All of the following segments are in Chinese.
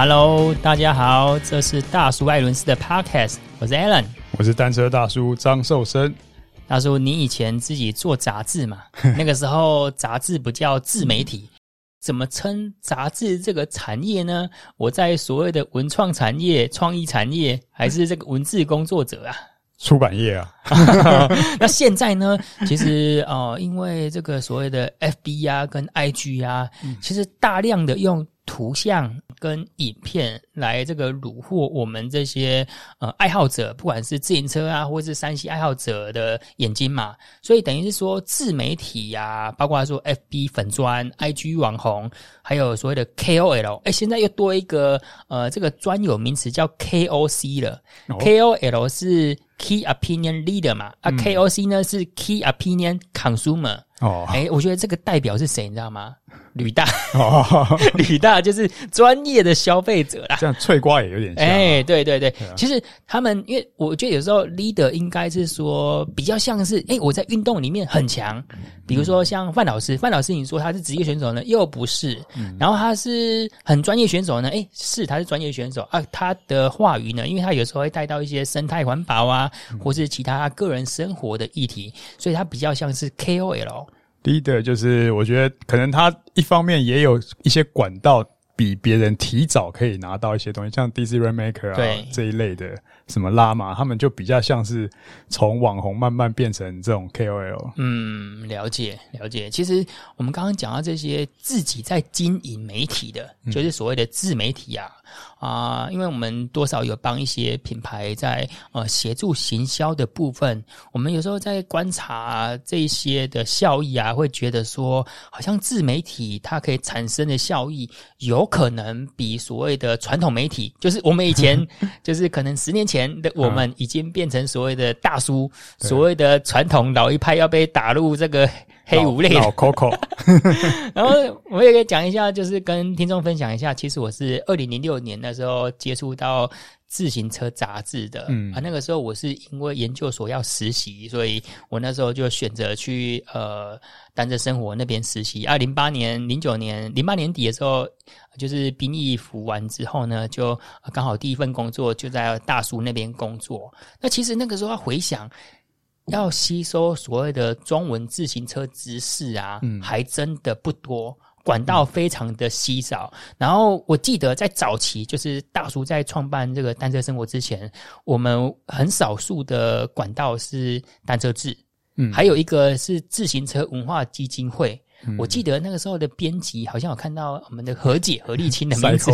Hello，大家好，这是大叔艾伦斯的 Podcast，我是 Alan，我是单车大叔张寿生。大叔，你以前自己做杂志嘛？那个时候杂志不叫自媒体，怎么称杂志这个产业呢？我在所谓的文创产业、创意产业，还是这个文字工作者啊？出版业啊。那现在呢？其实呃，因为这个所谓的 FB 啊，跟 IG 啊，其实大量的用。图像跟影片来这个虏获我们这些呃爱好者，不管是自行车啊，或是山西爱好者的眼睛嘛，所以等于是说自媒体呀、啊，包括说 FB 粉砖、IG 网红，还有所谓的 KOL，哎，现在又多一个呃这个专有名词叫 KOC 了。哦、KOL 是 Key Opinion Leader 嘛，啊、嗯、KOC 呢是 Key Opinion Consumer。哦，哎，我觉得这个代表是谁，你知道吗？吕大，吕大就是专业的消费者啦。这样脆瓜也有点像。哎，对对对，其实他们因为我觉得有时候 leader 应该是说比较像是，哎，我在运动里面很强，比如说像范老师，范老师你说他是职业选手呢，又不是，然后他是很专业选手呢，哎，是他是专业选手。啊，他的话语呢，因为他有时候会带到一些生态环保啊，或是其他个人生活的议题，所以他比较像是 KOL。Leader 就是我觉得可能他一方面也有一些管道比别人提早可以拿到一些东西，像 DC Rainmaker 啊对这一类的，什么拉玛，他们就比较像是从网红慢慢变成这种 KOL。嗯，了解了解。其实我们刚刚讲到这些自己在经营媒体的，就是所谓的自媒体啊。啊、呃，因为我们多少有帮一些品牌在呃协助行销的部分，我们有时候在观察这些的效益啊，会觉得说，好像自媒体它可以产生的效益，有可能比所谓的传统媒体，就是我们以前 就是可能十年前的我们已经变成所谓的大叔，所谓的传统老一派要被打入这个。黑五类老 Coco，然后我也可以讲一下，就是跟听众分享一下，其实我是二零零六年的时候接触到自行车杂志的，嗯啊，那个时候我是因为研究所要实习，所以我那时候就选择去呃单车生活那边实习。啊，零八年、零九年、零八年底的时候，就是兵役服完之后呢，就刚好第一份工作就在大叔那边工作。那其实那个时候要回想。要吸收所谓的中文自行车知识啊，嗯，还真的不多，管道非常的稀少。然后我记得在早期，就是大叔在创办这个单车生活之前，我们很少数的管道是单车志，嗯，还有一个是自行车文化基金会。嗯，我记得那个时候的编辑好像有看到我们的何姐何立青的名字。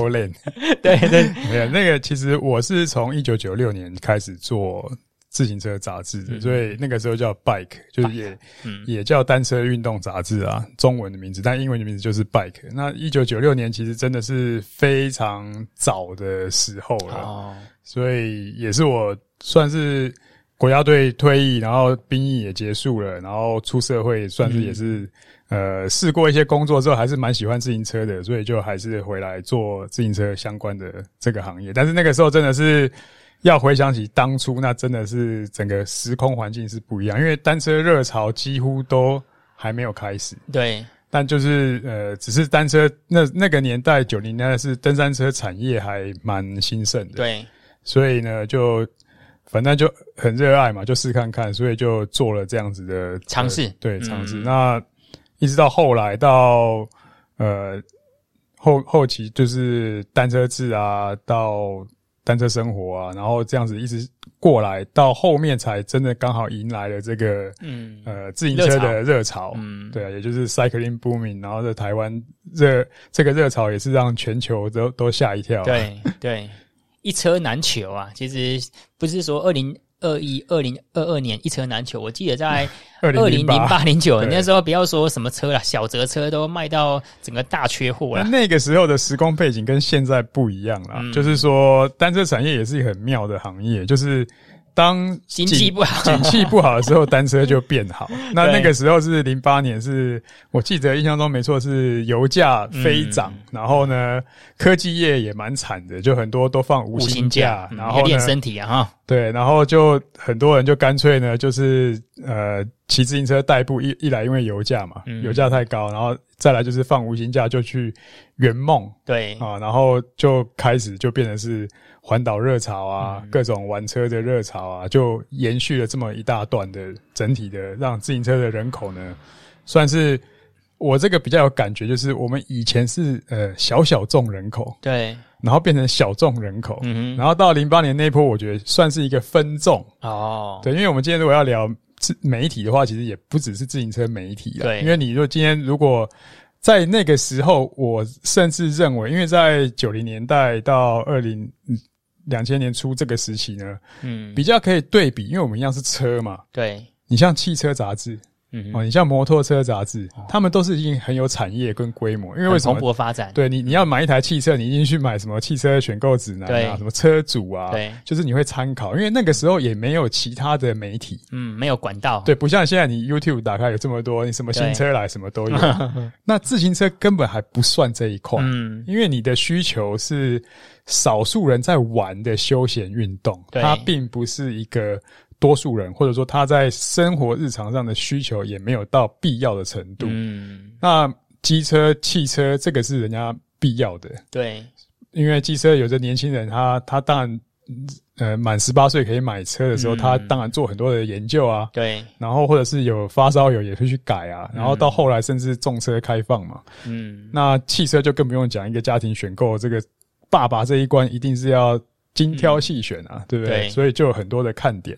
对对，没有那个，其实我是从一九九六年开始做。自行车杂志的，所以那个时候叫 Bike，就是也也叫单车运动杂志啊，中文的名字，但英文的名字就是 Bike。那一九九六年其实真的是非常早的时候了，所以也是我算是国家队退役，然后兵役也结束了，然后出社会算是也是呃试过一些工作之后，还是蛮喜欢自行车的，所以就还是回来做自行车相关的这个行业。但是那个时候真的是。要回想起当初，那真的是整个时空环境是不一样，因为单车热潮几乎都还没有开始。对，但就是呃，只是单车那那个年代九零年代是登山车产业还蛮兴盛的。对，所以呢，就反正就很热爱嘛，就试看看，所以就做了这样子的尝试。对，尝试。那一直到后来到呃后后期，就是单车制啊，到。单车生活啊，然后这样子一直过来，到后面才真的刚好迎来了这个，嗯，呃，自行车的热潮，嗯，对啊，也就是 cycling booming，然后在台湾热这个热潮也是让全球都都吓一跳，啊，对对，一车难求啊，其实不是说二零。二一二零二二年一车难求，我记得在 二零零八零九年那时候，不要说什么车了，小折车都卖到整个大缺货了。那个时候的时空背景跟现在不一样了，嗯、就是说单车产业也是一个很妙的行业，就是。当经济不好，景气不好的时候，单车就变好。那那个时候是零八年，是我记得印象中没错，是油价飞涨，嗯、然后呢，科技业也蛮惨的，就很多都放无薪假，然后练身体啊哈。对，然后就很多人就干脆呢，就是呃骑自行车代步，一一来因为油价嘛，油价太高，然后再来就是放无薪假就去圆梦，对。啊，然后就开始就变成是环岛热潮啊，各种玩车的热潮啊，就延续了这么一大段的整体的让自行车的人口呢，算是我这个比较有感觉，就是我们以前是呃小小众人口，对，然后变成小众人口，嗯哼，然后到零八年那一波，我觉得算是一个分众哦，对，因为我们今天如果要聊自。媒体的话，其实也不只是自行车媒体啊。对，因为你说今天如果在那个时候，我甚至认为，因为在九零年代到二零两千年初这个时期呢，嗯，比较可以对比，因为我们一样是车嘛。对，你像汽车杂志。嗯，哦，你像摩托车杂志，他们都是已经很有产业跟规模，因为为什么？蓬勃发展。对你，你要买一台汽车，你一定去买什么汽车选购指南啊，什么车主啊，对，就是你会参考，因为那个时候也没有其他的媒体，嗯，没有管道，对，不像现在你 YouTube 打开有这么多，你什么新车来什么都有。那自行车根本还不算这一块，嗯，因为你的需求是少数人在玩的休闲运动，它并不是一个。多数人，或者说他在生活日常上的需求也没有到必要的程度。嗯，那机车、汽车这个是人家必要的。对，因为机车有的年轻人他，他他当然呃满十八岁可以买车的时候，嗯，他当然做很多的研究啊。对，然后或者是有发烧友也会去改啊。然后到后来甚至重车开放嘛。嗯，那汽车就更不用讲，一个家庭选购这个爸爸这一关一定是要精挑细选啊，嗯，对不对？对，所以就有很多的看点。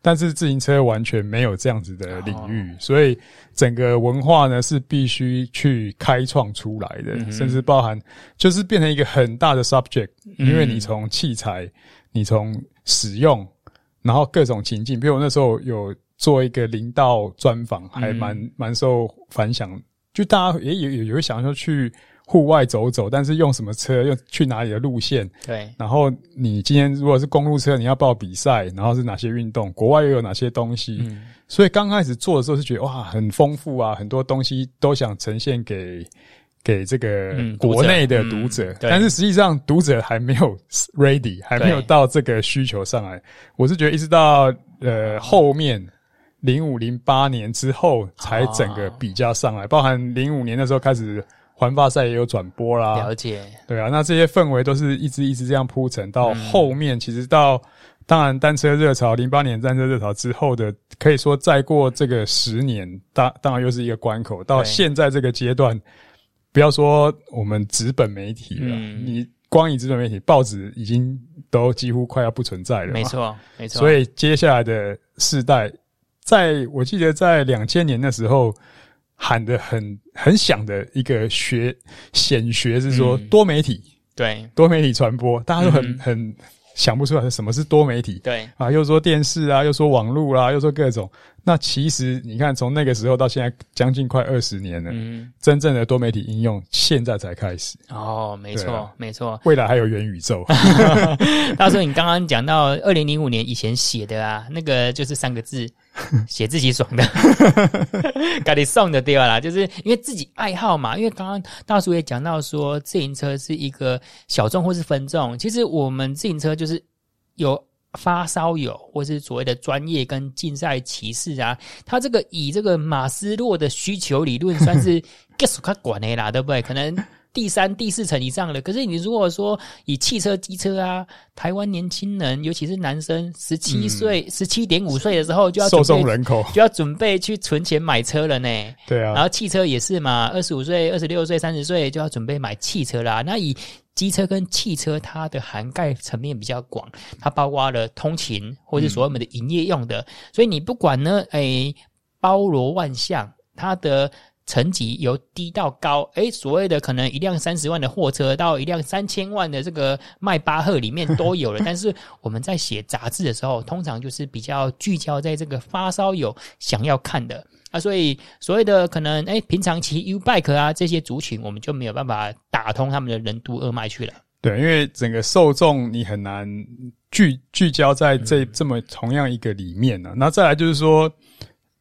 但是自行车完全没有这样子的领域，所以整个文化呢是必须去开创出来的，甚至包含就是变成一个很大的 subject，因为你从器材，你从使用，然后各种情境，比如我那时候有做一个林道专访，还蛮蛮受反响，就大家也有有有想说去。户外走走，但是用什么车，又去哪里的路线？对。然后你今天如果是公路车，你要报比赛，然后是哪些运动？国外又有哪些东西？嗯。所以刚开始做的时候是觉得哇，很丰富啊，很多东西都想呈现给给这个国内的读者。嗯嗯、但是实际上读者还没有 ready，还没有到这个需求上来。我是觉得一直到呃后面零五零八年之后，才整个比较上来，包含零五年的时候开始。环法赛也有转播啦，了解，对啊，那这些氛围都是一直一直这样铺陈到后面，其实到当然单车热潮，零八年单车热潮之后的，可以说再过这个十年，当当然又是一个关口。到现在这个阶段，不要说我们纸本媒体了，你光以纸本媒体，报纸已经都几乎快要不存在了，没错，没错。所以接下来的世代，在我记得在两千年的时候。喊得很很响的一个学显学是说多媒体，嗯、对多媒体传播，大家都很、嗯、很想不出来什么是多媒体，对啊，又说电视啊，又说网络啦、啊，又说各种。那其实你看，从那个时候到现在将近快二十年了，嗯，真正的多媒体应用现在才开始。哦，没错，啊、没错，未来还有元宇宙。到时候你刚刚讲到二零零五年以前写的啊，那个就是三个字。写自己爽的，赶紧送的对吧啦？就是因为自己爱好嘛。因为刚刚大叔也讲到说，自行车是一个小众或是分众。其实我们自行车就是有发烧友，或是所谓的专业跟竞赛骑士啊。他这个以这个马斯洛的需求理论，算是 get 他管的啦，对不对？可能。第三、第四层以上的，可是你如果说以汽车、机车啊，台湾年轻人，尤其是男生，十七岁、十七点五岁的时候就要受众人口就要准备去存钱买车了呢。对啊，然后汽车也是嘛，二十五岁、二十六岁、三十岁就要准备买汽车啦。那以机车跟汽车，它的涵盖层面比较广，它包括了通勤或者所谓我们的营业用的，嗯、所以你不管呢，诶、欸，包罗万象，它的。层级由低到高，诶，所谓的可能一辆三十万的货车到一辆三千万的这个迈巴赫里面都有了。但是我们在写杂志的时候，通常就是比较聚焦在这个发烧友想要看的啊，所以所谓的可能诶，平常骑 U bike 啊这些族群，我们就没有办法打通他们的任督二脉去了。对，因为整个受众你很难聚聚焦在这这么同样一个里面呢、啊。那再来就是说，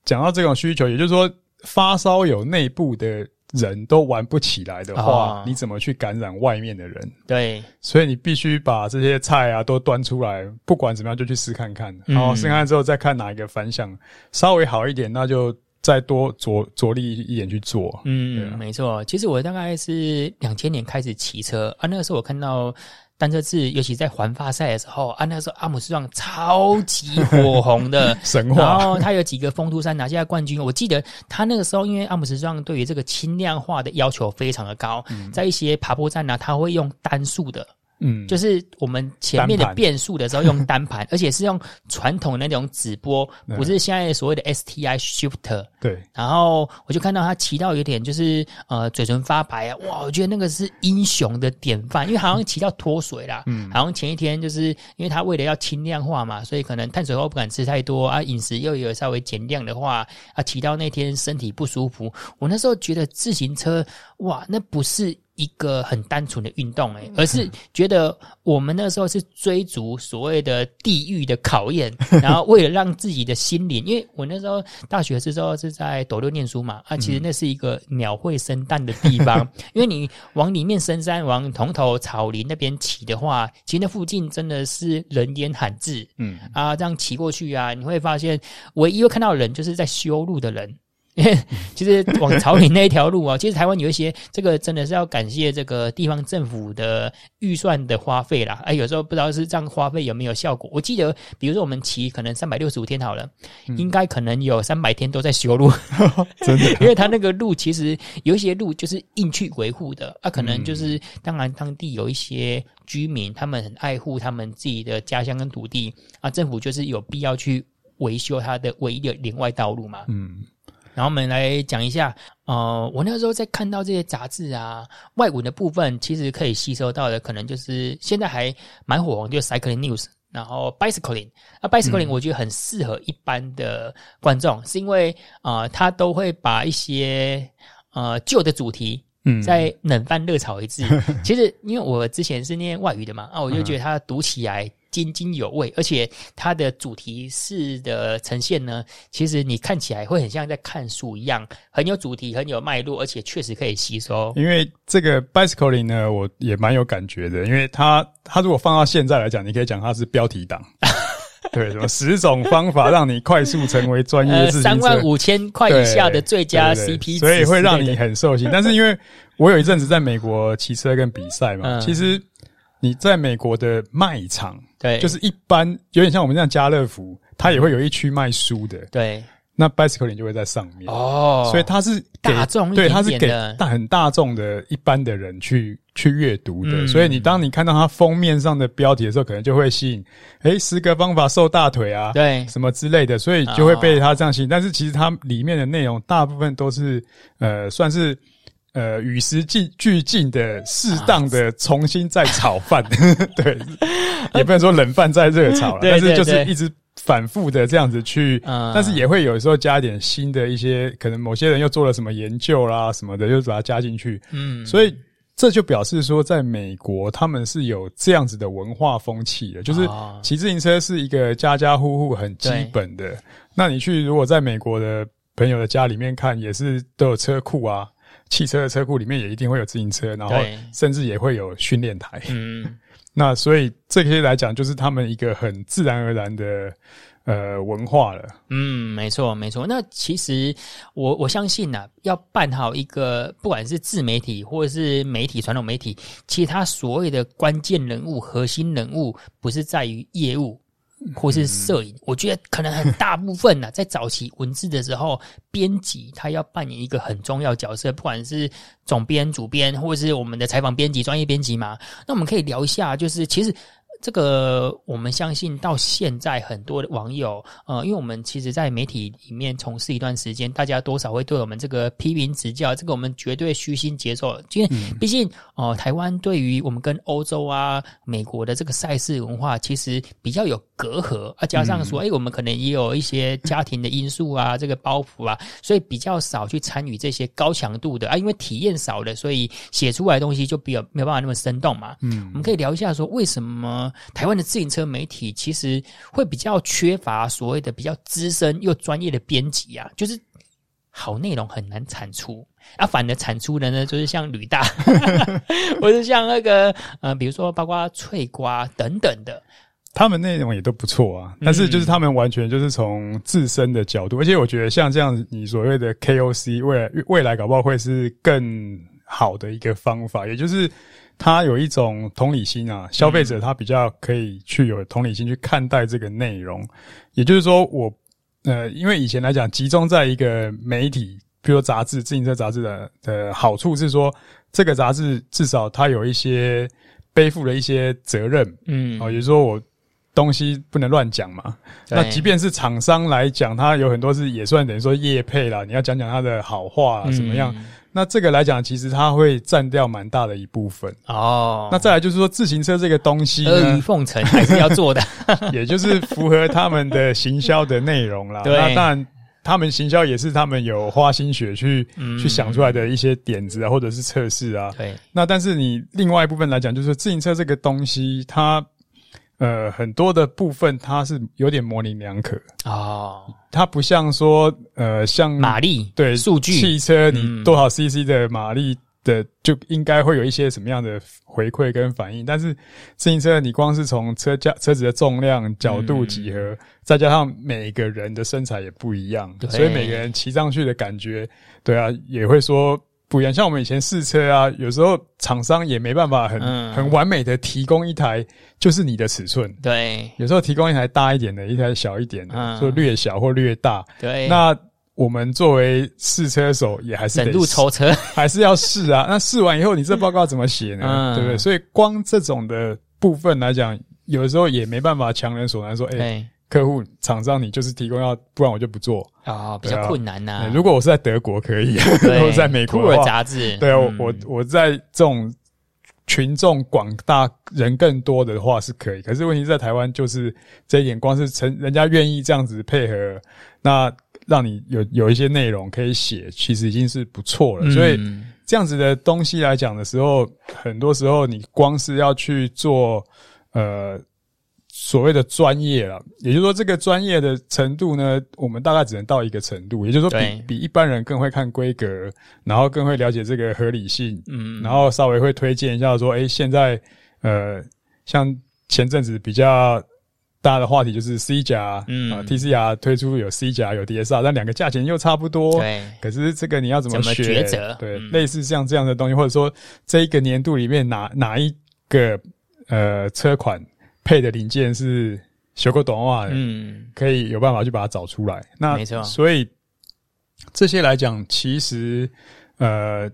讲到这种需求，也就是说。发烧友内部的人都玩不起来的话，哦、你怎么去感染外面的人？对，所以你必须把这些菜啊都端出来，不管怎么样就去试看看，嗯、然后试看看之后再看哪一个反响稍微好一点，那就再多着着力一点去做。嗯，啊、没错。其实我大概是两千年开始骑车啊，那个时候我看到。单车志，尤其在环发赛的时候啊，那个时候阿姆斯壮超级火红的 神话，然后他有几个风突山拿下冠军。我记得他那个时候，因为阿姆斯壮对于这个轻量化的要求非常的高，嗯、在一些爬坡站呢、啊，他会用单速的。嗯，就是我们前面的变速的时候用 单盘，而且是用传统的那种指播，不是现在所谓的 STI shifter。对。然后我就看到他骑到有点就是呃嘴唇发白啊，哇！我觉得那个是英雄的典范，因为好像骑到脱水啦。嗯。好像前一天就是因为他为了要轻量化嘛，所以可能碳水化合物不敢吃太多啊，饮食又有稍微减量的话啊，骑到那天身体不舒服。我那时候觉得自行车哇，那不是。一个很单纯的运动，诶，而是觉得我们那时候是追逐所谓的地狱的考验，然后为了让自己的心灵，因为我那时候大学的时候是在斗六念书嘛，啊，其实那是一个鸟会生蛋的地方，因为你往里面深山、往铜头草林那边骑的话，其实那附近真的是人烟罕至，嗯，啊，这样骑过去啊，你会发现唯一会看到人就是在修路的人。因为其实往草岭那一条路啊，其实台湾有一些这个真的是要感谢这个地方政府的预算的花费啦。哎，有时候不知道是这样花费有没有效果。我记得，比如说我们骑可能三百六十五天好了，嗯、应该可能有三百天都在修路，真的。因为他那个路其实有一些路就是硬去维护的啊，可能就是当然当地有一些居民他们很爱护他们自己的家乡跟土地啊，政府就是有必要去维修它的唯一的连外道路嘛。嗯。然后我们来讲一下，呃，我那时候在看到这些杂志啊，外文的部分，其实可以吸收到的，可能就是现在还蛮火红，就是 Cycling News，然后 Bicycling，啊，Bicycling 我觉得很适合一般的观众，嗯、是因为啊、呃，他都会把一些呃旧的主题，嗯，再冷饭热炒一次。嗯、其实因为我之前是念外语的嘛，啊，我就觉得他读起来。津津有味，而且它的主题式的呈现呢，其实你看起来会很像在看书一样，很有主题，很有脉络，而且确实可以吸收。因为这个 bicycling 呢，我也蛮有感觉的，因为它它如果放到现在来讲，你可以讲它是标题党，对，什么十种方法让你快速成为专业自行车，三万五千块以下的最佳 CP，所以会让你很受心。但是因为我有一阵子在美国骑车跟比赛嘛，嗯、其实。你在美国的卖场，对，就是一般有点像我们这样家乐福，它也会有一区卖书的，对。那 bicycling 就会在上面哦，所以它是大众，对，它是给大很大众的一般的人去去阅读的。所以你当你看到它封面上的标题的时候，可能就会吸引，诶，十个方法瘦大腿啊，对，什么之类的，所以就会被它这样吸引。但是其实它里面的内容大部分都是呃，算是。呃，与时俱俱进的，适当的重新再炒饭，啊、对，也不能说冷饭再热炒了，但是就是一直反复的这样子去，嗯、但是也会有时候加一点新的一些，可能某些人又做了什么研究啦什么的，又把它加进去，嗯，所以这就表示说，在美国他们是有这样子的文化风气的，就是骑自行车是一个家家户户很基本的。那你去如果在美国的朋友的家里面看，也是都有车库啊。汽车的车库里面也一定会有自行车，然后甚至也会有训练台。嗯，那所以这些来讲，就是他们一个很自然而然的呃文化了。嗯，没错，没错。那其实我我相信呢、啊，要办好一个不管是自媒体或者是媒体传统媒体，其他所谓的关键人物、核心人物，不是在于业务。或是摄影，我觉得可能很大部分呢、啊，在早期文字的时候，编辑他要扮演一个很重要角色，不管是总编、主编，或者是我们的采访编辑、专业编辑嘛。那我们可以聊一下，就是其实。这个我们相信到现在很多的网友，呃，因为我们其实，在媒体里面从事一段时间，大家多少会对我们这个批评指教，这个我们绝对虚心接受。因为毕竟，哦、呃，台湾对于我们跟欧洲啊、美国的这个赛事文化，其实比较有隔阂啊，加上说，哎，我们可能也有一些家庭的因素啊，这个包袱啊，所以比较少去参与这些高强度的啊，因为体验少了，所以写出来的东西就比较没有办法那么生动嘛。嗯，我们可以聊一下说为什么。台湾的自行车媒体其实会比较缺乏所谓的比较资深又专业的编辑啊，就是好内容很难产出，啊，反而产出的呢，就是像吕大，或者像那个呃，比如说包括脆瓜等等的。他们内容也都不错啊，但是就是他们完全就是从自身的角度，嗯、而且我觉得像这样你所谓的 KOC，未来未来搞不好会是更好的一个方法，也就是他有一种同理心啊，消费者他比较可以去有同理心去看待这个内容，嗯、也就是说我呃，因为以前来讲集中在一个媒体，比如说杂志、自行车杂志的的好处是说，这个杂志至少它有一些背负了一些责任，嗯，哦，也就是说我。东西不能乱讲嘛？那即便是厂商来讲，它有很多是也算等于说业配啦。你要讲讲它的好话啊，怎么样？嗯、那这个来讲，其实它会占掉蛮大的一部分哦。那再来就是说，自行车这个东西，阿谀奉承还是要做的，也就是符合他们的行销的内容啦。对那当然，他们行销也是他们有花心血去、嗯、去想出来的一些点子啊，或者是测试啊。对。那但是你另外一部分来讲，就是自行车这个东西，它。呃，很多的部分它是有点模棱两可啊，哦、它不像说呃，像马力对数据汽车你多少 CC 的马力的就应该会有一些什么样的回馈跟反应，但是自行车你光是从车架车子的重量、角度、几何，嗯、再加上每个人的身材也不一样，对所以每个人骑上去的感觉，对啊，也会说。不一样，像我们以前试车啊，有时候厂商也没办法很、嗯、很完美的提供一台就是你的尺寸。对，有时候提供一台大一点的，一台小一点的，说、嗯、略小或略大。对，那我们作为试车手也还是得路抽车，还是要试啊。那试完以后，你这报告怎么写呢？嗯、对不对？所以光这种的部分来讲，有的时候也没办法强人所难，说哎。欸客户、厂商，你就是提供要，不然我就不做啊、哦，比较困难呐、啊。如果我是在德国可以，对 或者在美国的话，杂志，对啊，嗯、我我在这种群众广大人更多的话是可以。可是问题是在台湾，就是这一点，光是成人家愿意这样子配合，那让你有有一些内容可以写，其实已经是不错了。嗯、所以这样子的东西来讲的时候，很多时候你光是要去做，呃。所谓的专业了，也就是说，这个专业的程度呢，我们大概只能到一个程度，也就是说比，比比一般人更会看规格，然后更会了解这个合理性，嗯，然后稍微会推荐一下说，诶，现在呃，像前阵子比较大的话题就是 C 甲，嗯啊，TCR 推出有 C 甲有 DSR，但两个价钱又差不多，对，可是这个你要怎么选？怎么抉择？对，嗯、类似像这样的东西，或者说这一个年度里面哪哪一个呃车款。配的零件是修过短袜的，嗯，可以有办法去把它找出来。那没错，所以这些来讲，其实呃，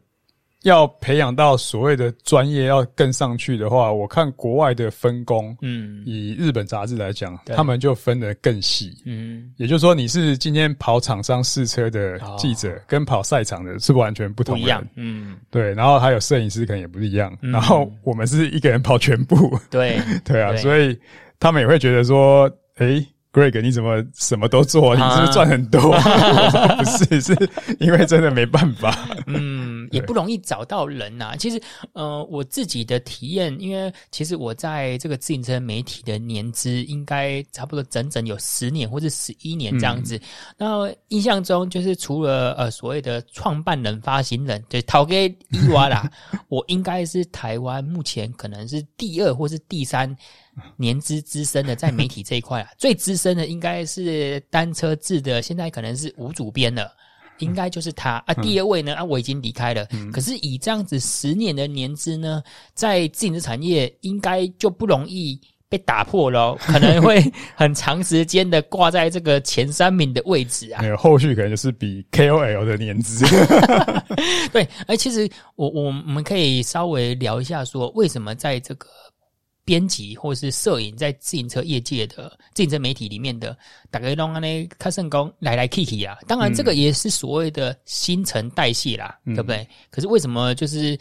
要培养到所谓的专业要跟上去的话，我看国外的分工，嗯，以日本杂志来讲，他们就分得更细，嗯，也就是说，你是今天跑厂商试车的记者，跟跑赛场的是完全不同一样，嗯，对，然后还有摄影师可能也不一样，嗯、然后我们是一个人跑全部，对，对啊，对。所以他们也会觉得说，诶、欸 Greg，你怎么什么都做？你是不是赚很多？啊、不是，是因为真的没办法。嗯，也不容易找到人呐、啊。其实，呃，我自己的体验，因为其实我在这个自行车媒体的年资应该差不多整整有十年或者十一年这样子。那、嗯、印象中，就是除了呃所谓的创办人、发行人，就是陶给伊娃啦，我应该是台湾目前可能是第二或是第三。年资资深的在媒体这一块啊，最资深的应该是单车志的，现在可能是吴主编了，应该就是他啊。第二位呢啊，我已经离开了。可是以这样子十年的年资呢，在自行车产业应该就不容易被打破了，可能会很长时间的挂在这个前三名的位置啊。没有后续可能就是比 KOL 的年资。对，哎，其实我我我们可以稍微聊一下，说为什么在这个。编辑或是摄影，在自行车业界的自行车媒体里面的，大概弄安尼看成功来来 kk 啊。当然，这个也是所谓的新陈代谢啦，嗯、对不对？可是为什么就是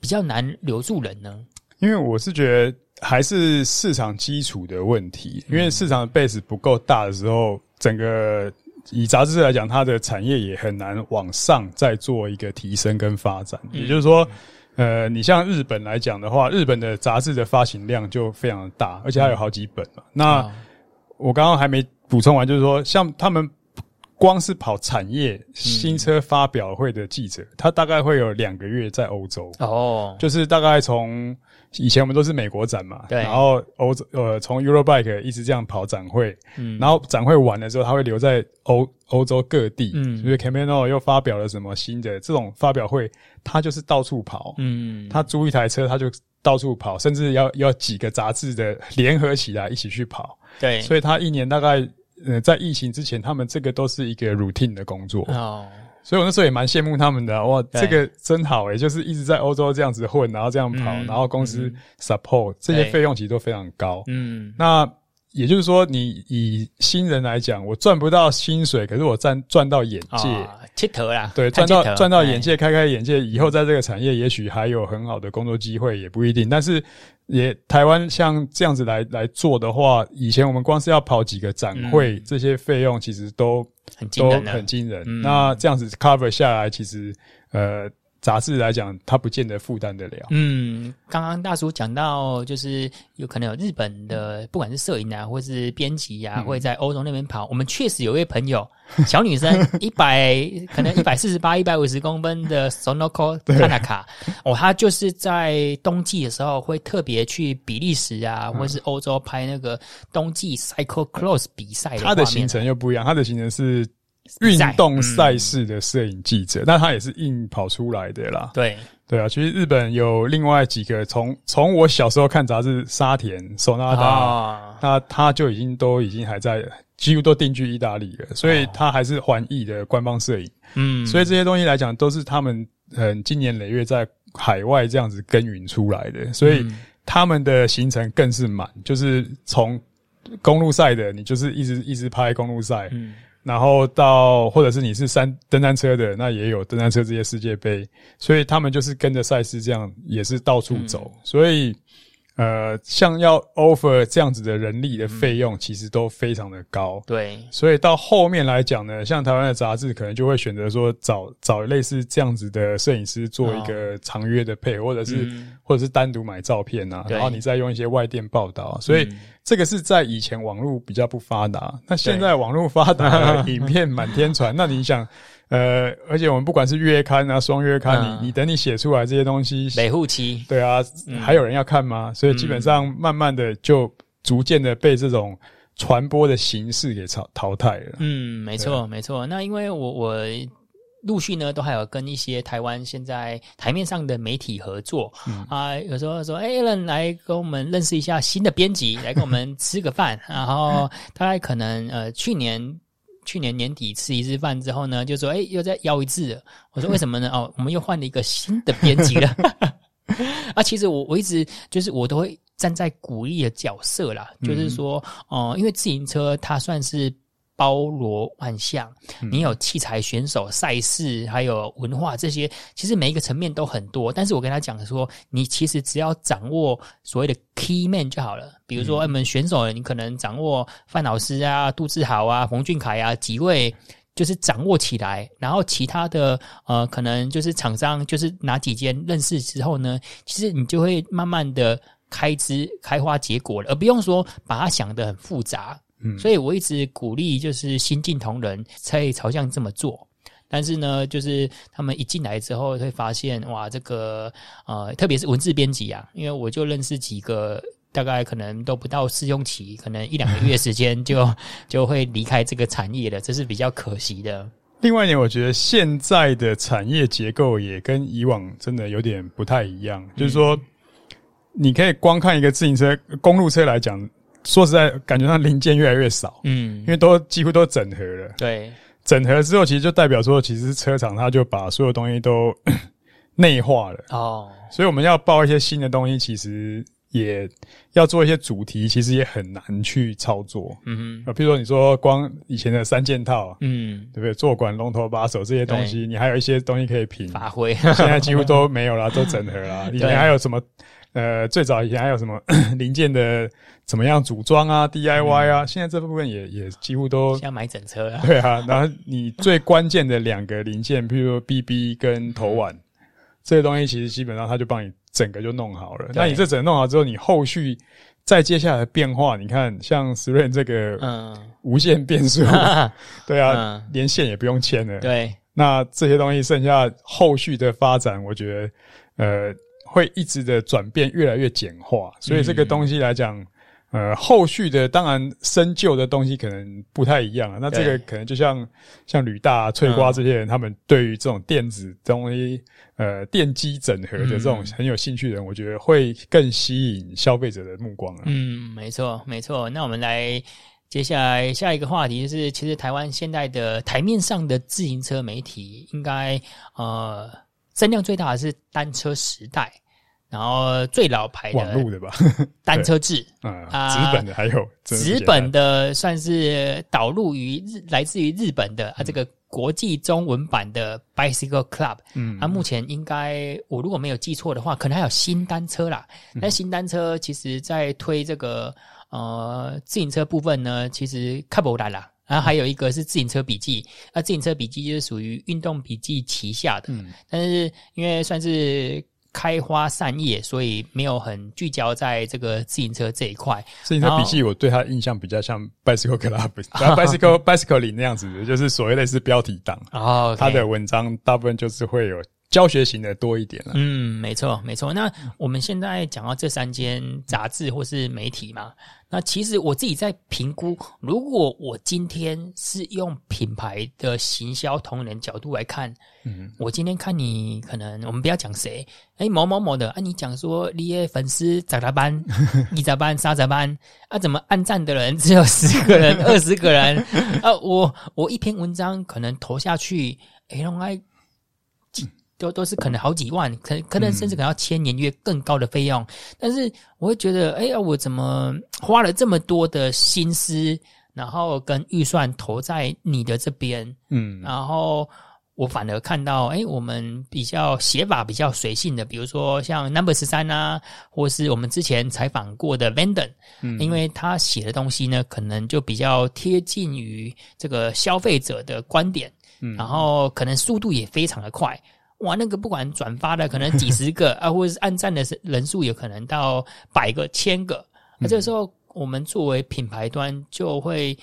比较难留住人呢？因为我是觉得还是市场基础的问题。因为市场的 base 不够大的时候，整个以杂志来讲，它的产业也很难往上再做一个提升跟发展。嗯、也就是说。呃，你像日本来讲的话，日本的杂志的发行量就非常大，而且它有好几本。那、我刚刚还没补充完，就是说，像他们光是跑产业新车发表会的记者，他大概会有两个月在欧洲哦，就是大概从以前我们都是美国展嘛，对，然后欧洲呃从 Eurobike 一直这样跑展会，嗯，然后展会完了之后，他会留在欧欧洲各地，嗯，因为 Camaro 又发表了什么新的这种发表会，他就是到处跑，嗯，他租一台车他就到处跑，甚至要要几个杂志的联合起来一起去跑，对，所以他一年大概。呃，在疫情之前，他们这个都是一个 routine 的工作。哦，所以我那时候也蛮羡慕他们的、啊。哇，这个真好诶、欸，就是一直在欧洲这样子混，然后这样跑，嗯、然后公司 support、嗯、这些费用其实都非常高。嗯，那。也就是说，你以新人来讲，我赚不到薪水，可是我赚赚到眼界，切头啦，对，赚到赚到眼界，开开眼界，以后在这个产业也许还有很好的工作机会，也不一定。但是，也台湾像这样子来来做的话，以前我们光是要跑几个展会，嗯、这些费用其实都很惊人，都很惊人。嗯、那这样子 cover 下来，其实呃。杂志来讲，它不见得负担得了。嗯，刚刚大叔讲到，就是有可能有日本的，不管是摄影啊，或是编辑啊，会在欧洲那边跑。我们确实有一位朋友，小女生，一百可能一百四十八、一百五十公分的 Sonoko Tanaka，哦，她就是在冬季的时候会特别去比利时啊，或是欧洲拍那个冬季 Cyclocross 比赛。她的行程又不一样，她的行程是。运动赛事的摄影记者，但他也是硬跑出来的啦。对对啊，其实日本有另外几个，从从我小时候看杂志，沙田、索纳达，那他就已经都已经还在，几乎都定居意大利了，所以他还是环艺的官方摄影。嗯，所以这些东西来讲，都是他们嗯经年累月在海外这样子耕耘出来的，所以他们的行程更是满，就是从公路赛的，你就是一直一直拍公路赛。嗯。然后到，或者是你是山登山车的，那也有登山车这些世界杯，所以他们就是跟着赛事这样，也是到处走，嗯、所以。呃，像要 offer 这样子的人力的费用，其实都非常的高。嗯、对，所以到后面来讲呢，像台湾的杂志可能就会选择说找找类似这样子的摄影师做一个长约的配，哦、或者是、嗯、或者是单独买照片啊，然后你再用一些外电报道。所以这个是在以前网络比较不发达，那现在网络发达，影片满天传，那你想？呃，而且我们不管是月刊啊、双月刊，嗯、你你等你写出来这些东西，每户期，对啊，嗯、还有人要看吗？所以基本上慢慢的就逐渐的被这种传播的形式给淘淘汰了。嗯，没错，啊、没错。那因为我我陆续呢都还有跟一些台湾现在台面上的媒体合作、嗯、啊，有时候说，哎，Alan 来跟我们认识一下新的编辑，来跟我们吃个饭，然后大概可能呃去年。去年年底吃一次饭之后呢，就说：“哎、欸，又再邀一次了。”我说：“ 为什么呢？哦，我们又换了一个新的编辑了。”啊，其实我我一直就是我都会站在鼓励的角色啦，就是说，哦、呃，因为自行车它算是。包罗万象，你有器材、选手、赛事，还有文化这些，其实每一个层面都很多。但是我跟他讲说，你其实只要掌握所谓的 key man 就好了。比如说，我们选手，你可能掌握范老师啊、杜志豪啊、冯俊凯啊几位，就是掌握起来。然后其他的呃，可能就是厂商，就是哪几间认识之后呢，其实你就会慢慢的开枝开花结果了，而不用说把它想得很复杂。嗯，所以我一直鼓励，就是新进同仁可以朝向这么做。但是呢，就是他们一进来之后，会发现哇，这个呃，特别是文字编辑啊，因为我就认识几个，大概可能都不到试用期，可能一两个月时间 就就会离开这个产业了，这是比较可惜的。另外一点，我觉得现在的产业结构也跟以往真的有点不太一样，就是说，你可以光看一个自行车、公路车来讲。说实在，感觉上零件越来越少，嗯，因为都几乎都整合了。对，整合之后，其实就代表说，其实车厂它就把所有东西都 内化了。哦，所以我们要报一些新的东西，其实也要做一些主题，其实也很难去操作。嗯哼，啊，比如说你说光以前的三件套，嗯，对不对？坐管、龙头、把手这些东西，你还有一些东西可以评发挥，现在几乎都没有了，都整合了。以前还有什么？呃，最早以前还有什么 零件的怎么样组装啊，DIY 啊，嗯、现在这部分也也几乎都要买整车了。对啊，然后你最关键的两个零件，譬如说 BB 跟头碗，嗯、这些东西其实基本上他就帮你整个就弄好了。那你这整个弄好之后，你后续再接下来的变化，你看像 Threads 这个嗯无限变速，嗯、对啊，嗯、连线也不用牵了。对，那这些东西剩下后续的发展，我觉得呃会一直的转变，越来越简化。所以这个东西来讲。嗯呃，后续的当然深究的东西可能不太一样啊。那这个可能就像像吕大、翠瓜这些人，嗯、他们对于这种电子东西，呃，电机整合的这种很有兴趣的人，嗯、我觉得会更吸引消费者的目光啊。嗯，没错，没错。那我们来接下来下一个话题，就是其实台湾现在的台面上的自行车媒体，应该呃声量最大的是单车时代。然后最老牌的网路的吧，单车志啊，纸本的还有纸本的，算是导入于日来自于日本的啊，这个国际中文版的 Bicycle Club，嗯，啊，目前应该我如果没有记错的话，可能还有新单车啦。但新单车其实在推这个呃自行车部分呢，其实看不来啦。然后还有一个是自行车笔记，那，自行车笔记就是属于运动笔记旗下的，嗯，但是因为算是。开花散叶，所以没有很聚焦在这个自行车这一块。自行车笔记，我对他印象比较像 Bicycle Club，然后 Bicycle Bicycle 里那样子的，就是所谓类似标题党。哦，他的文章大部分就是会有。教学型的多一点了。嗯，没错，没错。那我们现在讲到这三间杂志或是媒体嘛，那其实我自己在评估，如果我今天是用品牌的行销同仁角度来看，嗯，我今天看你可能我们不要讲谁，哎，某某某的啊，你讲说你的粉丝咋咋班、你咋班、啥咋班啊，怎么按赞的人只有十个人、二十个人啊？我我一篇文章可能投下去，哎，用来。都都是可能好几万，可可能甚至可能要签年约更高的费用，嗯、但是我会觉得，哎呀，我怎么花了这么多的心思，然后跟预算投在你的这边，嗯，然后我反而看到，哎，我们比较写法比较随性的，比如说像 Number 十三啊，或是我们之前采访过的 Vanden，嗯，因为他写的东西呢，可能就比较贴近于这个消费者的观点，嗯，然后可能速度也非常的快。哇，那个不管转发的可能几十个 啊，或者是按赞的人数有可能到百个、千个。那这个时候，我们作为品牌端就会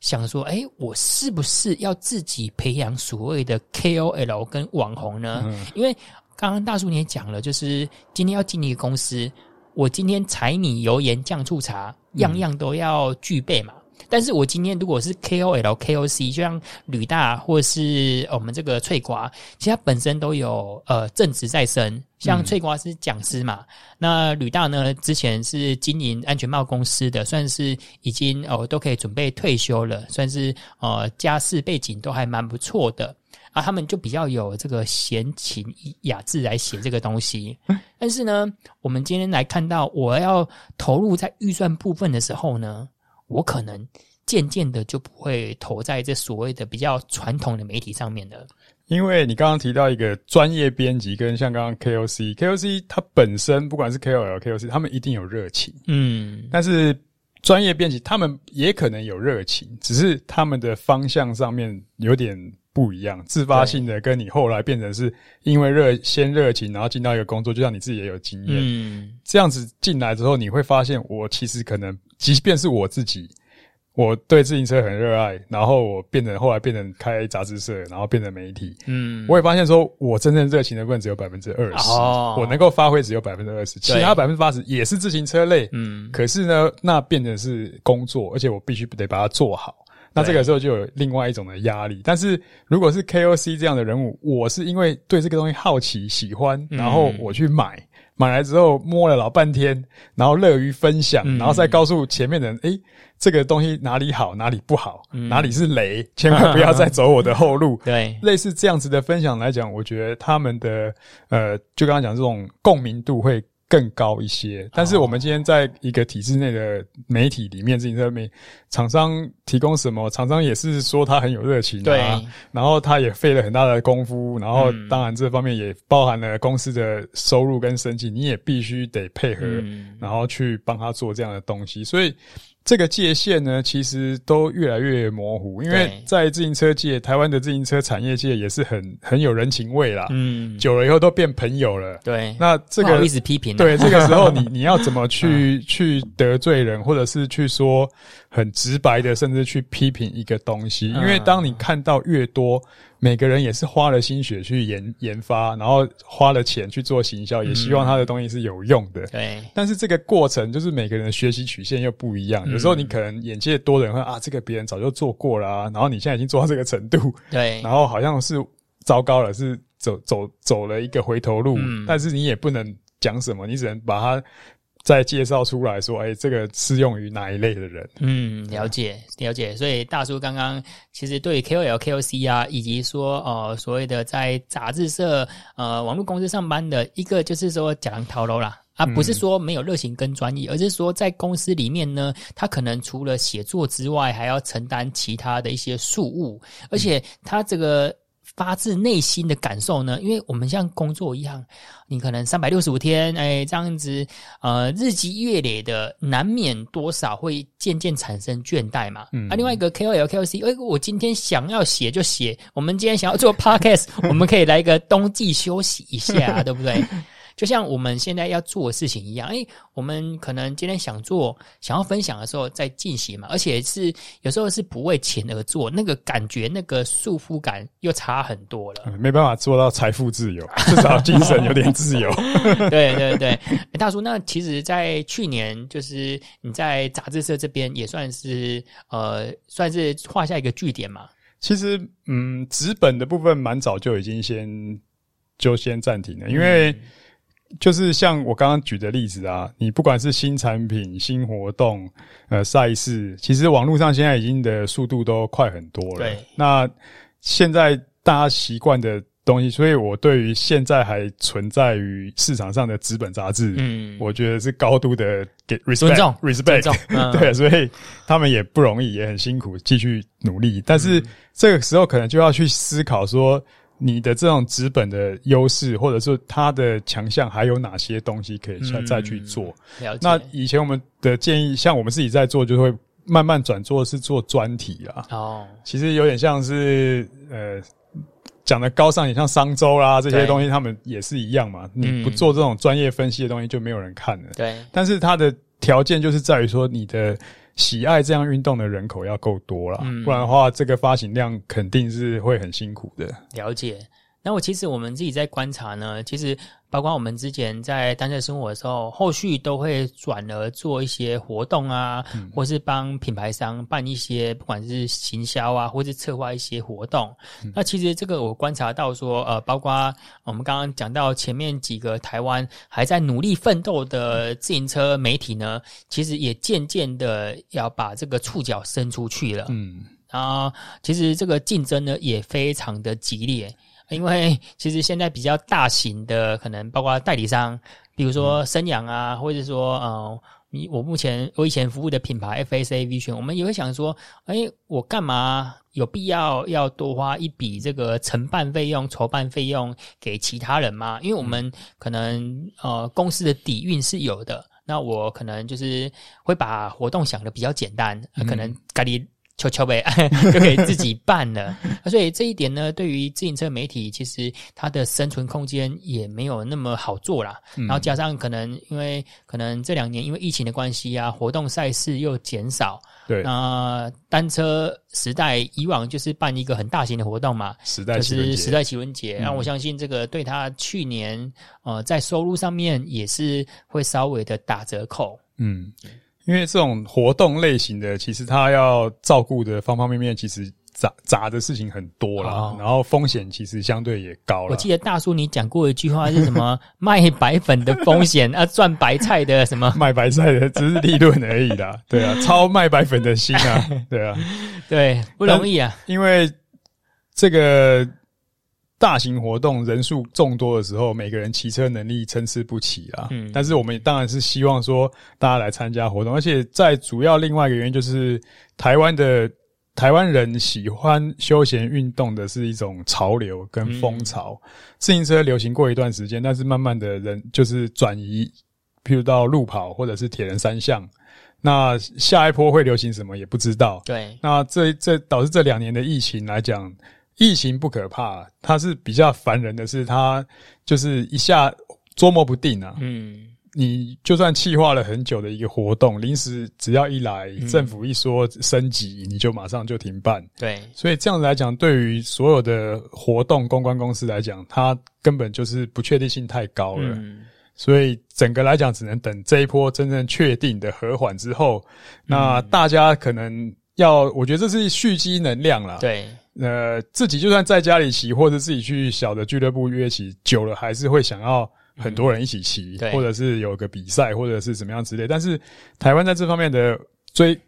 想说：哎，我是不是要自己培养所谓的 KOL 跟网红呢？嗯、因为刚刚大叔你也讲了，就是今天要进一个公司，我今天柴米油盐酱醋茶样样都要具备嘛。但是我今天如果是 KOL、KOC，就像吕大或是我们这个翠瓜，其实它本身都有呃正职在身。像翠瓜是讲师嘛，嗯、那吕大呢之前是经营安全帽公司的，算是已经哦都可以准备退休了，算是呃家世背景都还蛮不错的啊。他们就比较有这个闲情雅致来写这个东西。但是呢，我们今天来看到我要投入在预算部分的时候呢。我可能渐渐的就不会投在这所谓的比较传统的媒体上面了，因为你刚刚提到一个专业编辑跟像刚刚 KOC，KOC 它本身不管是 KOL、KOC，他们一定有热情，嗯，但是专业编辑他们也可能有热情，只是他们的方向上面有点不一样，自发性的跟你后来变成是因为热先热情，然后进到一个工作，就像你自己也有经验，嗯，这样子进来之后，你会发现我其实可能。即便是我自己，我对自行车很热爱，然后我变成后来变成开杂志社，然后变成媒体，嗯，我也发现说，我真正热情的部分只有百分之二十，我能够发挥只有百分之二十，其他百分之八十也是自行车类，嗯，可是呢，那变成是工作，而且我必须得把它做好，那这个时候就有另外一种的压力。但是如果是 KOC 这样的人物，我是因为对这个东西好奇、喜欢，然后我去买。买来之后摸了老半天，然后乐于分享，嗯、然后再告诉前面的人，诶，这个东西哪里好，哪里不好，嗯、哪里是雷，千万不要再走我的后路。对，类似这样子的分享来讲，我觉得他们的呃，就刚刚讲这种共鸣度会更高一些，但是我们今天在一个体制内的媒体里面，自行车媒厂商提供什么，厂商也是说他很有热情，对，然后他也费了很大的功夫，然后当然这方面也包含了公司的收入跟生计，你也必须得配合，然后去帮他做这样的东西，所以这个界限呢，其实都越来越模糊，因为在自行车界，台湾的自行车产业界也是很很有人情味啦。嗯，久了以后都变朋友了。对，那这个不好意思批评。对，这个时候你 你要怎么去去得罪人，或者是去说很直白的，甚至去批评一个东西？因为当你看到越多。每个人也是花了心血去研研发，然后花了钱去做行销，也希望他的东西是有用的。对。但是这个过程就是每个人的学习曲线又不一样。有时候你可能眼界多的人会啊，这个别人早就做过了啊，然后你现在已经做到这个程度，对。然后好像是糟糕了，是走走走了一个回头路。嗯。但是你也不能讲什么，你只能把它。再介绍出来说，哎、欸，这个适用于哪一类的人？嗯，了解了解。所以大叔刚刚其实对 KOL、KOC 啊，以及说呃所谓的在杂志社、呃网络公司上班的一个，就是说讲套路啦，啊，不是说没有热情跟专业，而是说在公司里面呢，他可能除了写作之外，还要承担其他的一些事务，而且他这个。发自内心的感受呢？因为我们像工作一样，你可能三百六十五天，哎，这样子，呃，日积月累的，难免多少会渐渐产生倦怠嘛。嗯。啊，另外一个 KOL、KOC，哎，我今天想要写就写，我们今天想要做 Podcast，我们可以来一个冬季休息一下，对不对？就像我们现在要做的事情一样，诶，我们可能今天想做、想要分享的时候在进行嘛，而且是有时候是不为钱而做，那个感觉、那个束缚感又差很多了。没办法做到财富自由，至少精神有点自由。对对对，诶，大叔，那其实，在去年就是你在杂志社这边也算是呃，算是画下一个句点嘛。其实，嗯，纸本的部分蛮早就已经先就先暂停了，因为。嗯就是像我刚刚举的例子啊，你不管是新产品、新活动、呃赛事，其实网络上现在已经的速度都快很多了。对，那现在大家习惯的东西，所以我对于现在还存在于市场上的纸本杂志，嗯，我觉得是高度的给 respect，对，所以他们也不容易，也很辛苦，继续努力。但是这个时候可能就要去思考说。你的这种资本的优势，或者是它的强项，还有哪些东西可以再再去做？嗯，那以前我们的建议，像我们自己在做，就会慢慢转做是做专题啦。哦，其实有点像是呃讲的高尚，也像商周啦这些东西，他们也是一样嘛。你不做这种专业分析的东西，就没有人看了。对。但是它的条件就是在于说你的。喜爱这样运动的人口要够多啦，嗯，不然的话，这个发行量肯定是会很辛苦的。了解。那我其实我们自己在观察呢，其实包括我们之前在单车生活的时候，后续都会转而做一些活动啊，嗯、或是帮品牌商办一些不管是行销啊，或是策划一些活动。嗯、那其实这个我观察到说，呃，包括我们刚刚讲到前面几个台湾还在努力奋斗的自行车媒体呢，其实也渐渐的要把这个触角伸出去了。嗯，然后其实这个竞争呢也非常的激烈。因为其实现在比较大型的，可能包括代理商，比如说森养啊，或者说呃，你我目前我以前服务的品牌 FSA Vision，我们也会想说，哎，我干嘛有必要要多花一笔这个承办费用、筹办费用给其他人吗？因为我们可能呃公司的底蕴是有的，那我可能就是会把活动想的比较简单，可能咖喱。悄悄呗，就可以自己办了。所以这一点呢，对于自行车媒体，其实它的生存空间也没有那么好做啦。然后加上可能因为可能这两年因为疫情的关系啊，活动赛事又减少。对。那单车时代以往就是办一个很大型的活动嘛，时代就是时代骑闻节。然后我相信这个对他去年呃在收入上面也是会稍微的打折扣。嗯。因为这种活动类型的，其实他要照顾的方方面面，其实杂杂的事情很多啦，哦、然后风险其实相对也高了。我记得大叔你讲过一句话是什么？卖白粉的风险啊，赚白菜的什么？卖白菜的只是利润而已啦，对啊，操卖白粉的心啊，对啊，对，不容易啊，因为这个。大型活动人数众多的时候，每个人骑车能力参差不齐啊。嗯，但是我们当然是希望说大家来参加活动，而且在主要另外一个原因就是台湾的台湾人喜欢休闲运动的是一种潮流跟风潮。自行车流行过一段时间，但是慢慢的人就是转移。譬如到路跑或者是铁人三项。那下一波会流行什么也不知道。对，那这这导致这两年的疫情来讲，疫情不可怕，它是比较烦人的是，它就是一下捉摸不定啊。嗯，你就算计划了很久的一个活动，临时只要一来，政府一说升级，你就马上就停办。对，所以这样子来讲，对于所有的活动公关公司来讲，它根本就是不确定性太高了。嗯所以整个来讲，只能等这一波真正确定的和缓之后，那大家可能要，我觉得这是蓄积能量啦。对，呃，自己就算在家里骑，或者自己去小的俱乐部约骑，久了还是会想要很多人一起骑，或者是有个比赛，或者是怎么样之类。但是台湾在这方面的追，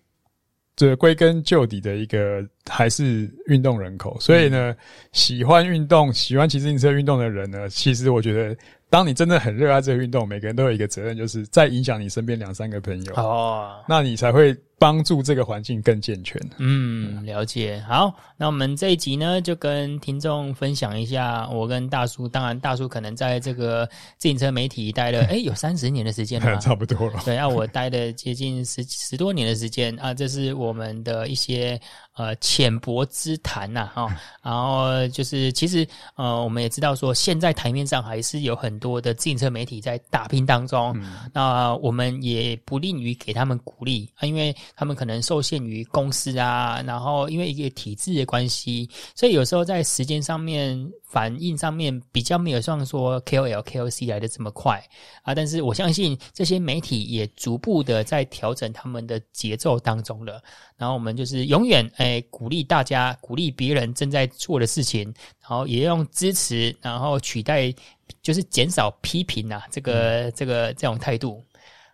这归根究底的一个还是运动人口。所以呢，喜欢运动、喜欢骑自行车运动的人呢，其实我觉得。当你真的很热爱这个运动，每个人都有一个责任，就是再影响你身边两三个朋友哦，那你才会帮助这个环境更健全。嗯，了解。好，那我们这一集呢，就跟听众分享一下，我跟大叔，当然大叔可能在这个自行车媒体待了，诶、欸、有三十年的时间了，差不多了。对，啊，我待了接近十十多年的时间啊，这是我们的一些。呃，浅薄之谈呐，哈，然后就是其实呃，我们也知道说，现在台面上还是有很多的自行车媒体在打拼当中，嗯、那我们也不吝于给他们鼓励啊，因为他们可能受限于公司啊，然后因为一个体制的关系，所以有时候在时间上面。反应上面比较没有像说 KOL、KOC 来的这么快啊，但是我相信这些媒体也逐步的在调整他们的节奏当中了。然后我们就是永远诶鼓励大家，鼓励别人正在做的事情，然后也用支持，然后取代就是减少批评啊，这个、这个这种态度。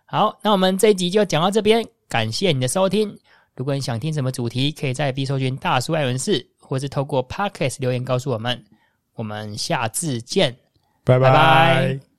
好，那我们这一集就讲到这边，感谢你的收听。如果你想听什么主题，可以在 B 搜寻大叔爱人士，或是透过 Podcast 留言告诉我们。我们下次见，拜拜。拜拜。